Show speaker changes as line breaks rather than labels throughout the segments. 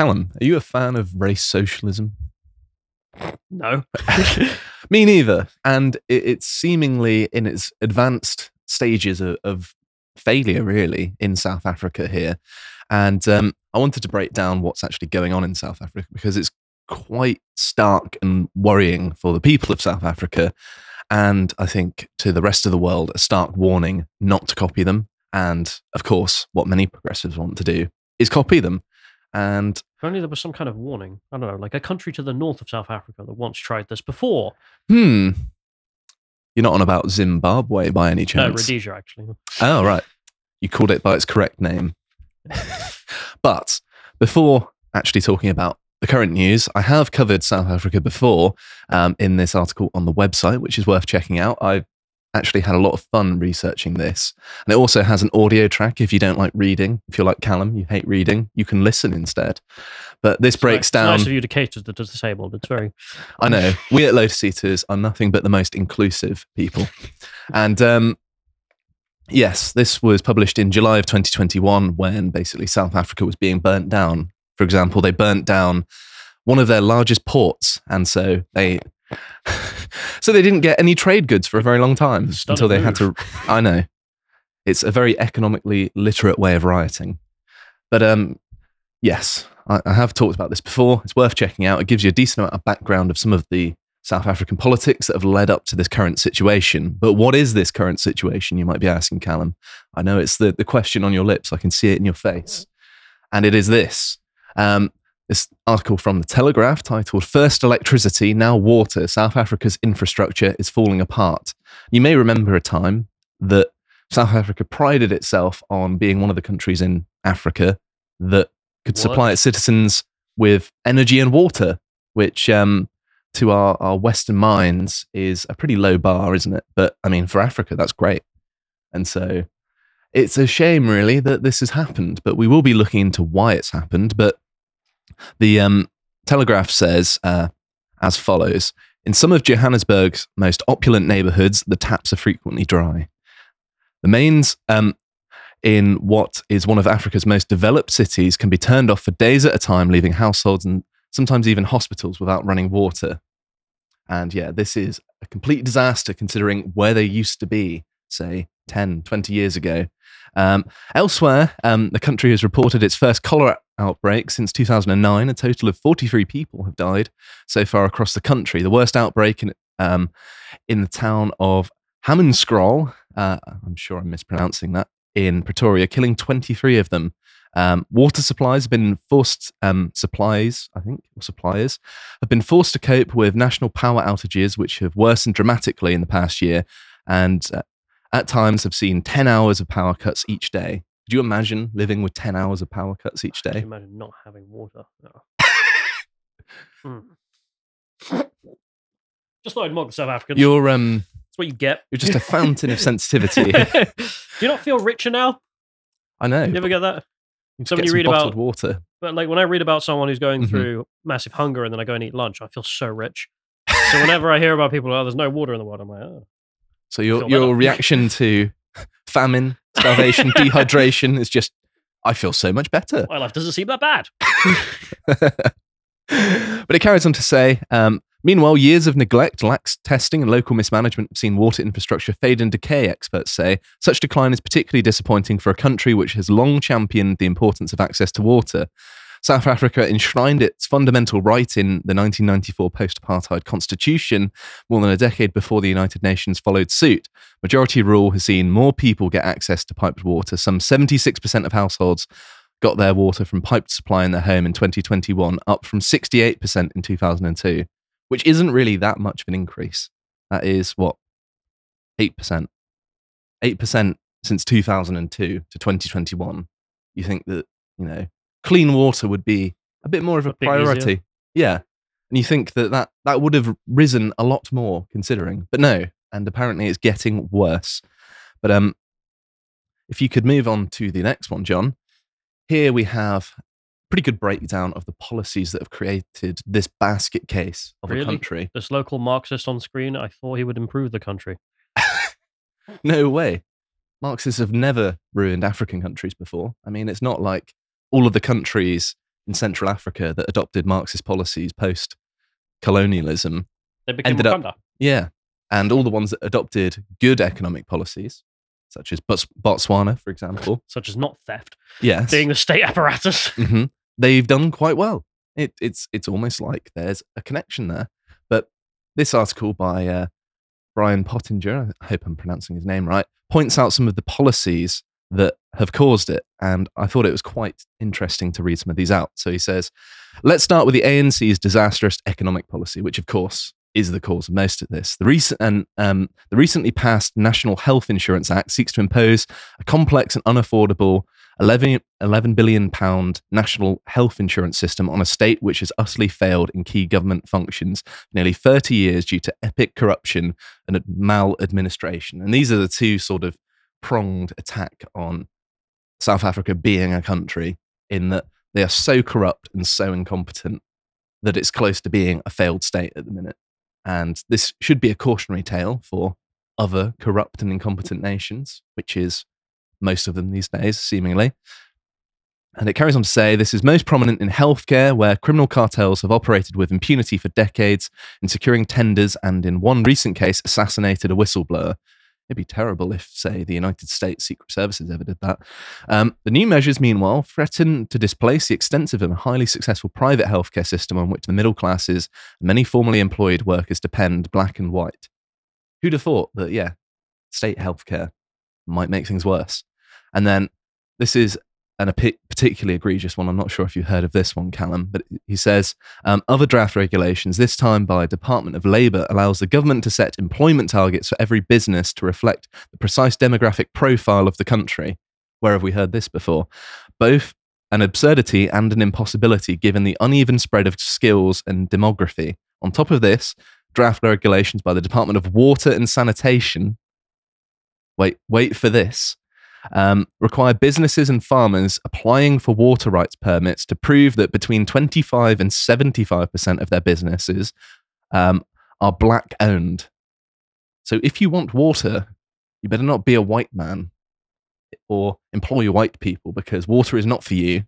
Callum, are you a fan of race socialism?
No.
Me neither. And it, it's seemingly in its advanced stages of, of failure, really, in South Africa here. And um, I wanted to break down what's actually going on in South Africa because it's quite stark and worrying for the people of South Africa. And I think to the rest of the world, a stark warning not to copy them. And of course, what many progressives want to do is copy them. And
If only there was some kind of warning. I don't know, like a country to the north of South Africa that once tried this before.
hmm, you're not on about Zimbabwe by any
No,
chance?
Rhodesia, actually.
Oh, right. You called it by its correct name. but before actually talking about the current news, I have covered South Africa before um, in this article on the website, which is worth checking out. I actually had a lot of fun researching this. And it also has an audio track if you don't like reading. If you're like Callum, you hate reading, you can listen instead. But this
It's
breaks
nice- it's
down.
nice of you to cater to the disabled. It's very.
I know. We at Lotus Eaters are nothing but the most inclusive people. And um, yes, this was published in July of 2021 when basically South Africa was being burnt down. For example, they burnt down one of their largest ports. And so they. So they didn't get any trade goods for a very long time until they had to. I know. It's a very economically literate way of rioting. But um, yes, I, I have talked about this before. It's worth checking out. It gives you a decent amount of background of some of the South African politics that have led up to this current situation. But what is this current situation, you might be asking, Callum? I know it's the, the question on your lips. I can see it in your face. And it is this. Um, this article from The Telegraph titled First Electricity, Now Water, South Africa's Infrastructure is Falling Apart. You may remember a time that South Africa prided itself on being one of the countries in Africa that could supply its citizens with energy and water, which um, to our, our Western minds is a pretty low bar, isn't it? But I mean, for Africa, that's great. And so it's a shame, really, that this has happened, but we will be looking into why it's happened. But the um, Telegraph says uh, as follows In some of Johannesburg's most opulent neighborhoods, the taps are frequently dry. The mains um, in what is one of Africa's most developed cities can be turned off for days at a time, leaving households and sometimes even hospitals without running water. And yeah, this is a complete disaster considering where they used to be, say 10, 20 years ago. Um, elsewhere, um, the country has reported its first cholera outbreak since 2009. A total of 43 people have died so far across the country. The worst outbreak in, um, in the town of Hammanskraal, uh, I'm sure I'm mispronouncing that, in Pretoria, killing 23 of them. Um, water supplies have been forced, um, supplies, I think, or suppliers, have been forced to cope with national power outages, which have worsened dramatically in the past year and uh, at times have seen 10 hours of power cuts each day. Could you imagine living with 10 hours of power cuts each day?
imagine not having water? No. Hmm. Just thought I'd mock the South Africans.
You're, um,
That's what you get.
you're just a fountain of sensitivity.
Do you not feel richer now?
I know.
You ever get that?
You
so when you read about-
water.
But like when I read about someone who's going
Mhm.
through massive hunger and then I go and eat lunch, I feel so rich. So whenever I hear about people, oh, there's no water in the world, I'm like, oh.
So your your reaction to famine, starvation, dehydration is just, I feel so much better.
my life doesn't seem that bad.
but it carries on to say, um, meanwhile, years of neglect, lax testing, and local mismanagement have seen water infrastructure fade and decay, experts say. Such decline is particularly disappointing for a country which has long championed the importance of access to water. South Africa enshrined its fundamental right in the 1994 post apartheid constitution more than a decade before the United Nations followed suit. Majority rule has seen more people get access to piped water. Some 76% of households got their water from piped supply in their home in 2021, up from 68% in 2002, which isn't really that much of an increase. That is what? 8%. 8% since 2002 to 2021. You think that, you know, clean water would be a bit more of a,
A easier.
priority. Yeah. And you think that, that that would have risen a lot more considering, but no. And apparently it's getting worse. But um, if you could move on to the next one, John. Here we have pretty good breakdown of the policies that have created this basket case of
Really?
a country.
This local Marxist on screen, I thought he would improve the country.
No way. Marxists have never ruined African countries before. I mean, it's not like all of the countries in Central Africa that adopted Marxist policies post colonialism.
They became
ended up- Yeah. And all the ones that adopted good economic policies, such as Bots- Botswana, for example.
such as not theft,
Yes.
being the state apparatus.
hmm They've done quite well. It, it's it's almost like there's a connection there. But this article by uh, Brian Pottinger, I hope I'm pronouncing his name right, points out some of the policies that have caused it. And I thought it was quite interesting to read some of these out. So he says, let's start with the ANC's disastrous economic policy, which of course is the cause of most of this. The recent and um, the recently passed National Health Insurance Act seeks to impose a complex and unaffordable 11, 11 billion pound national health insurance system on a state which has utterly failed in key government functions for nearly 30 years due to epic corruption and maladministration. And these are the two sort of pronged attack on South Africa being a country in that they are so corrupt and so incompetent that it's close to being a failed state at the minute. And this should be a cautionary tale for other corrupt and incompetent nations, which is most of them these days, seemingly. And it carries on to say this is most prominent in healthcare, where criminal cartels have operated with impunity for decades in securing tenders and, in one recent case, assassinated a whistleblower. It'd be terrible if, say, the United States Secret Services ever did that. Um, the new measures, meanwhile, threaten to displace the extensive and highly successful private healthcare system on which the middle classes and many formerly employed workers depend, black and white. Who'd have thought that, yeah, state healthcare might make things worse? And then this is an, a particularly egregious one. I'm not sure if you heard of this one, Callum, but he says um, other draft regulations, this time by Department of Labour, allows the government to set employment targets for every business to reflect the precise demographic profile of the country. Where have we heard this before? Both an absurdity and an impossibility given the uneven spread of skills and demography. On top of this, draft regulations by the Department of Water and Sanitation. Wait, wait for this um, require businesses and farmers applying for water rights permits to prove that between 25 and 75% of their businesses um, are black owned. So if you want water, you better not be a white man or employ white people because water is not for you.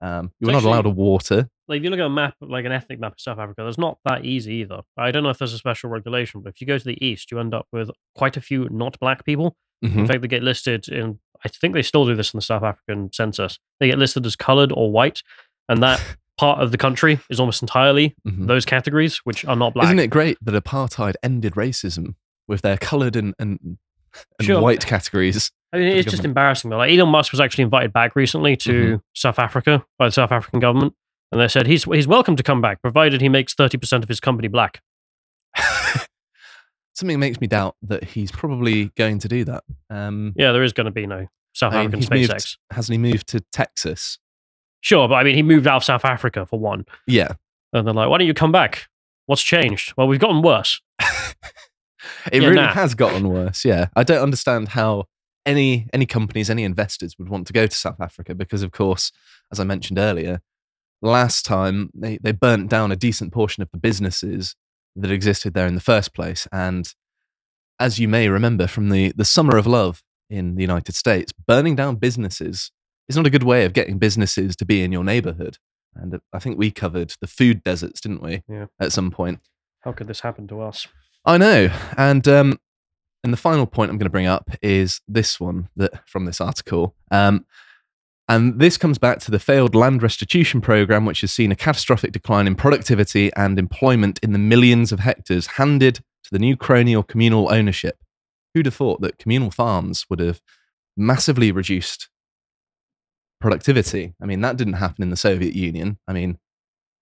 Um, you're
It's
not allowed a water.
Like if you look at a map, like an ethnic map of South Africa, there's not that easy either. I don't know if there's a special regulation, but if you go to the east, you end up with quite a few not black people.
Mhm.
In fact, they get listed in. I think they still do this in the South African census. They get listed as coloured or white, and that part of the country is almost entirely
Mhm.
those categories, which are not black.
Isn't it great that apartheid ended racism with their coloured and, and, and
Sure.
white categories?
I mean, it's just embarrassing though. Like Elon Musk was actually invited back recently to
Mm-hmm.
South Africa by the South African government, and they said he's he's welcome to come back, provided he makes thirty percent of his company black.
Something makes me doubt that he's probably going to do that. Um,
Yeah, there is going to be no South
I mean,
African SpaceX.
moved- hasn't he moved to Texas?
Sure, but I mean, he moved out of South Africa for one,
Yeah,
and they're like, "Why don't you come back? What's changed?" Well, we've gotten worse.
it
Yeah,
really
nah.
has gotten worse. Yeah, I don't understand how any any companies, any investors would want to go to South Africa because, of course, as I mentioned earlier, last time they they burnt down a decent portion of the businesses that existed there in the first place, and as you may remember from the the summer of love in the United States, burning down businesses is not a good way of getting businesses to be in your neighborhood. And I think we covered the food deserts, didn't we?
Yeah.
At some point.
How could this happen to us?
I know. And um, and the final point I'm going to bring up is this one that from this article. Um, and this comes back to the failed land restitution program, which has seen a catastrophic decline in productivity and employment in the millions of hectares handed to the new crony or communal ownership. Who'd have thought that communal farms would have massively reduced productivity? I mean, that didn't happen in the Soviet Union. I mean,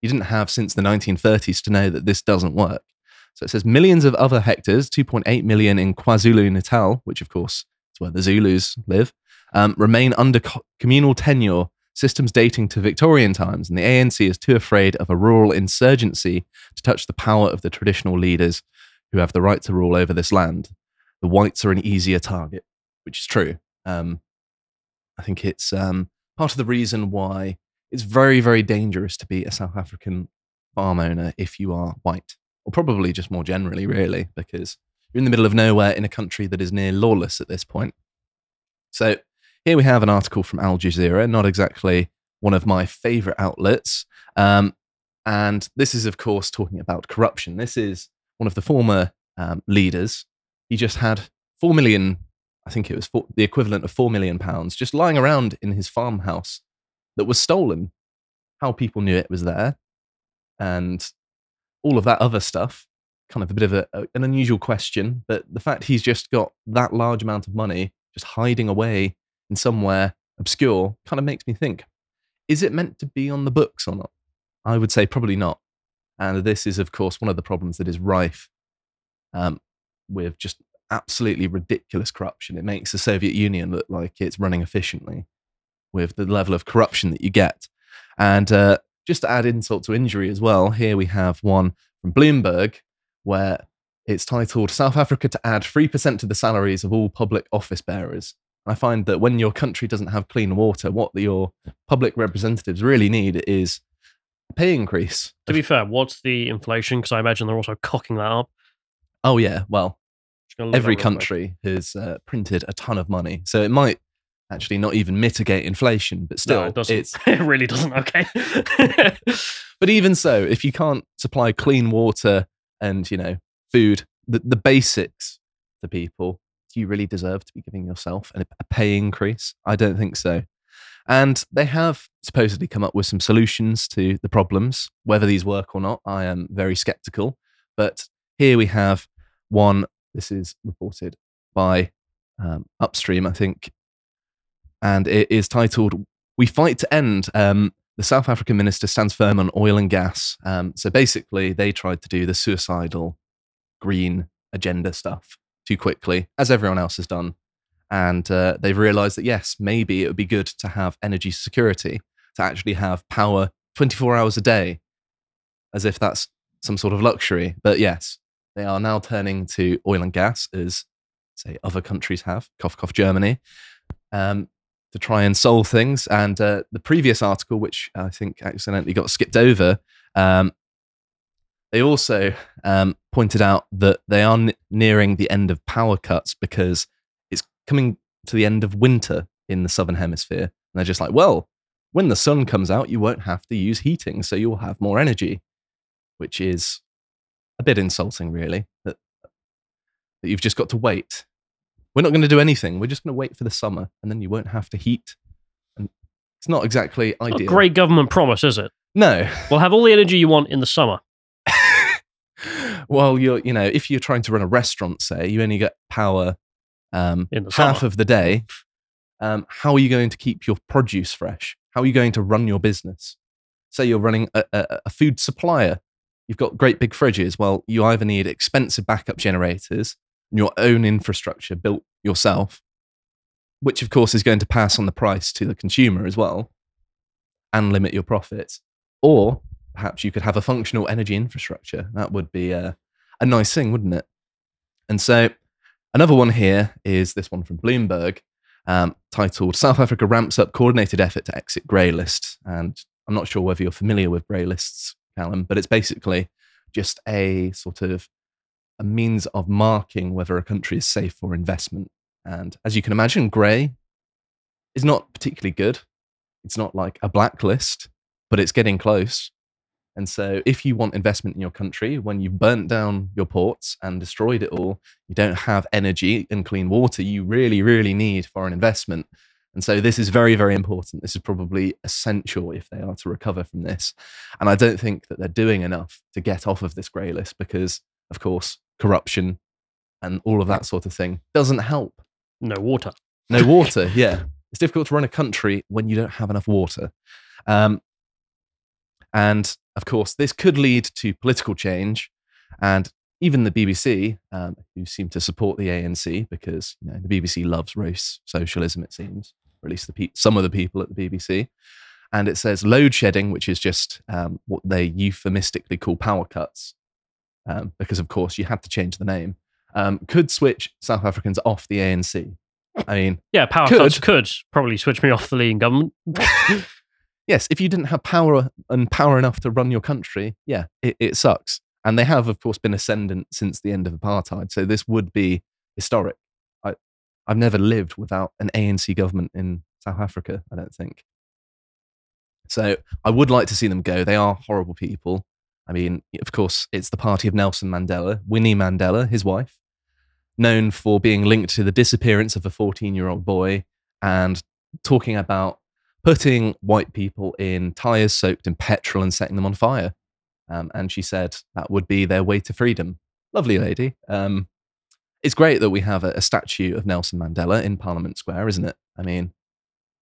you didn't have since the 1930s to know that this doesn't work. So it says millions of other hectares, 2.8 million in KwaZulu Natal, which of course is where the Zulus live, um, remain under co- communal tenure, systems dating to Victorian times. And the ANC is too afraid of a rural insurgency to touch the power of the traditional leaders who have the right to rule over this land. The whites are an easier target, which is true. Um, I think it's um, part of the reason why it's very, very dangerous to be a South African farm owner if you are white or probably just more generally, really, because you're in the middle of nowhere in a country that is near lawless at this point. So here we have an article from Al Jazeera, not exactly one of my favorite outlets. Um, and this is, of course, talking about corruption. This is one of the former um, leaders. He just had 4 million, I think it was four, the equivalent of 4 million pounds, just lying around in his farmhouse that was stolen. How people knew it was there and all of that other stuff. Kind of a bit of a, an unusual question, but the fact he's just got that large amount of money just hiding away in somewhere obscure kind of makes me think is it meant to be on the books or not? I would say probably not. And this is, of course, one of the problems that is rife um, with just absolutely ridiculous corruption. It makes the Soviet Union look like it's running efficiently with the level of corruption that you get. And uh, just to add insult to injury as well, here we have one from Bloomberg where it's titled South Africa to add 3% to the salaries of all public office bearers. I find that when your country doesn't have clean water, what your public representatives really need is a pay increase.
To be fair, what's the inflation? Because I imagine they're also cocking that up.
Oh, yeah. Well,
Just gonna look
every country has uh, printed a ton of money. So it might actually not even mitigate inflation, but still,
no, it doesn't. it really doesn't. Okay.
But even so, if you can't supply clean water and, you know, food, the, the basics to people, do you really deserve to be giving yourself a, a pay increase? I don't think so. And they have supposedly come up with some solutions to the problems. Whether these work or not, I am very skeptical. But here we have one. This is reported by um, Upstream, I think, and it is titled "We Fight to End." Um, the South African minister stands firm on oil and gas. Um, so basically, they tried to do the suicidal green agenda stuff too quickly, as everyone else has done. And uh, they've realized that, yes, maybe it would be good to have energy security, to actually have power 24 hours a day, as if that's some sort of luxury. But yes, they are now turning to oil and gas, as, say, other countries have, cough, cough, Germany. Um, to try and solve things. And uh, the previous article, which I think accidentally got skipped over, um, they also um, pointed out that they are n- nearing the end of power cuts because it's coming to the end of winter in the southern hemisphere. And they're just like, well, when the sun comes out, you won't have to use heating, so you'll have more energy, which is a bit insulting, really. That, that you've just got to wait we're not going to do anything. We're just going to wait for the summer, and then you won't have to heat. And it's not exactly
Not a
ideal.
great government promise, is it?
No.
We'll have all the energy you want in the summer.
Well, you're, you know, if you're trying to run a restaurant, say, you only get power um, half
summer.
of the day. Um, how are you going to keep your produce fresh? How are you going to run your business? Say you're running a, a, a food supplier. You've got great big fridges. Well, you either need expensive backup generators, and your own infrastructure built yourself, which of course is going to pass on the price to the consumer as well and limit your profits. Or perhaps you could have a functional energy infrastructure. That would be a, a nice thing, wouldn't it? And so another one here is this one from Bloomberg um, titled South Africa ramps up coordinated effort to exit grey list. And I'm not sure whether you're familiar with grey lists, Callum, but it's basically just a sort of a means of marking whether a country is safe for investment. And as you can imagine, grey is not particularly good. It's not like a blacklist, but it's getting close. And so, if you want investment in your country, when you've burnt down your ports and destroyed it all, you don't have energy and clean water, you really, really need foreign investment. And so, this is very, very important. This is probably essential if they are to recover from this. And I don't think that they're doing enough to get off of this grey list because, of course, corruption and all of that sort of thing doesn't help.
No water.
No water, yeah. It's difficult to run a country when you don't have enough water. Um, and of course, this could lead to political change. And even the BBC, um, who seem to support the ANC because you know, the BBC loves race socialism, it seems, or at least the pe- some of the people at the BBC. And it says load shedding, which is just um, what they euphemistically call power cuts, um, because of course you had to change the name, um, could switch South Africans off the ANC. I mean,
Yeah, power
Could.
cuts could probably switch me off the leading government.
yes, if you didn't have power and power enough to run your country, yeah, it, it sucks. And they have, of course, been ascendant since the end of apartheid. So this would be historic. I, I've never lived without an ANC government in South Africa, I don't think. So I would like to see them go. They are horrible people. I mean, of course, it's the party of Nelson Mandela, Winnie Mandela, his wife, known for being linked to the disappearance of a 14 year old boy and talking about putting white people in tires soaked in petrol and setting them on fire. Um, and she said that would be their way to freedom. Lovely lady. Um, it's great that we have a, a statue of Nelson Mandela in Parliament Square, isn't it? I mean,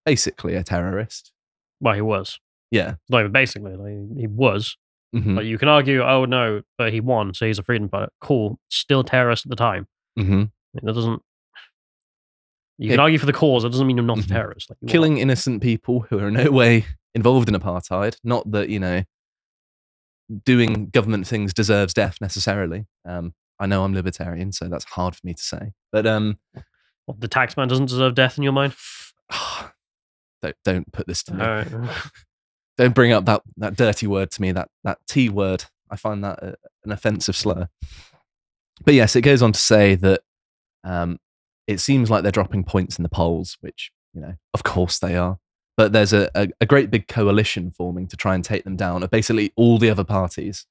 basically a terrorist.
Well, he was.
Yeah.
Not even basically, like, he was.
hmm
But you can argue, oh no, but he won, so he's a freedom fighter. Cool. Still terrorist at the time.
hmm
That doesn't. You
Yeah.
can argue for the cause. It doesn't mean you're not a terrorist. Like.
Killing innocent people who are in no way involved in apartheid. Not that, you know, doing government things deserves death necessarily. Um, I know I'm libertarian, so that's hard for me to say. But um,
What, the taxman doesn't deserve death in your mind.
don't, don't put this to me.
Right.
don't bring up that, that dirty word to me, that, that T word. I find that a, an offensive slur. But yes, it goes on to say that um, it seems like they're dropping points in the polls, which, you know, of course they are. But there's a, a, a great big coalition forming to try and take them down of basically all the other parties.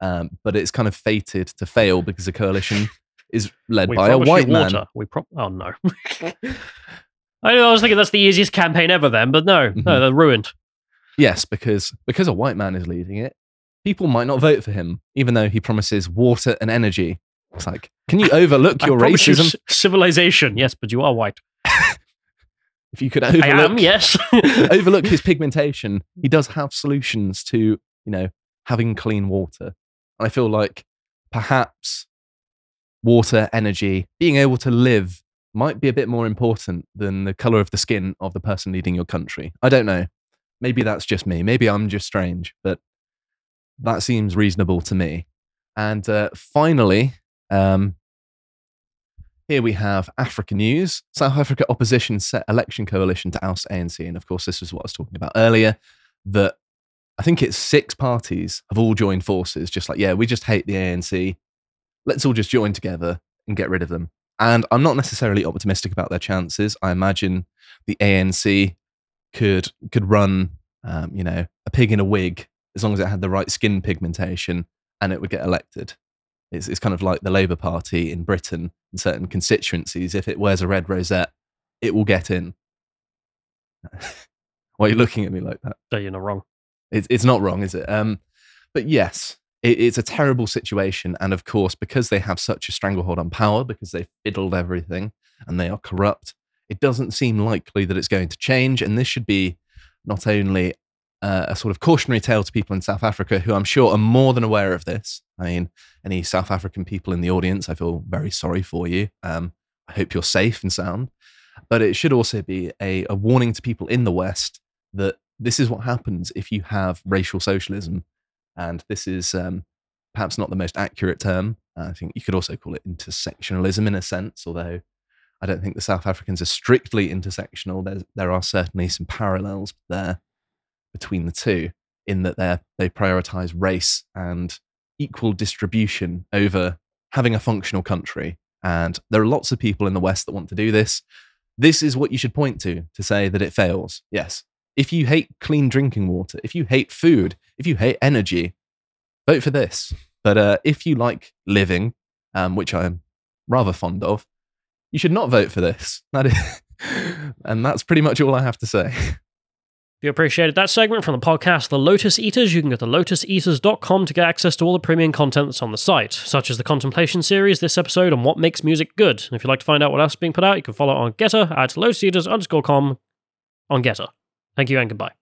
Um, but it's kind of fated to fail because the coalition is led
we
by a white man.
water. We pro- Oh no. I, I was thinking that's the easiest campaign ever. Then, but no,
Mhm.
no, they're ruined.
Yes, because because a white man is leading it, people might not vote for him, even though he promises water and energy. It's like, can you overlook your
you
racism?
c- civilization. Yes, but you are white.
if you could overlook, I
am. Yes.
overlook his pigmentation, he does have solutions to you know having clean water. And I feel like perhaps water, energy, being able to live might be a bit more important than the color of the skin of the person leading your country. I don't know. Maybe that's just me. Maybe I'm just strange, but that seems reasonable to me. And uh, finally, um, here we have Africanews. South Africa opposition set election coalition to oust ANC. And of course, this is what I was talking about earlier that I think it's six parties have all joined forces, just like, yeah, we just hate the ANC. Let's all just join together and get rid of them. And I'm not necessarily optimistic about their chances. I imagine the ANC could could run, um, you know, a pig in a wig as long as it had the right skin pigmentation, and it would get elected. It's, it's kind of like the Labour Party in Britain in certain constituencies. If it wears a red rosette, it will get in. Why are you looking at me like that?
so you're not wrong.
It's, it's not wrong, is it? Um, but yes, it, it's a terrible situation. And of course, because they have such a stranglehold on power, because they've fiddled everything and they are corrupt, it doesn't seem likely that it's going to change. And this should be not only uh, a sort of cautionary tale to people in South Africa who I'm sure are more than aware of this. I mean, any South African people in the audience, I feel very sorry for you. Um, I hope you're safe and sound. But it should also be a, a warning to people in the West that this is what happens if you have racial socialism. And this is um, perhaps not the most accurate term. I think you could also call it intersectionalism in a sense, although I don't think the South Africans are strictly intersectional. There's, there are certainly some parallels there between the two in that they they prioritize race and equal distribution over having a functional country. And there are lots of people in the West that want to do this. This is what you should point to to say that it fails. Yes. If you hate clean drinking water, if you hate food, if you hate energy, vote for this. But uh, if you like living, um, which I'm rather fond of, you should not vote for this. That is, and that's pretty much all I have to say.
If you appreciated that segment from the podcast, The Lotus Eaters, you can go to lotuseaters.com to get access to all the premium content that's on the site, such as the Contemplation series, this episode, and what makes music good. And if you'd like to find out what else is being put out, you can follow on Gettr at lotuseaters underscore com on Gettr. Thank you and goodbye.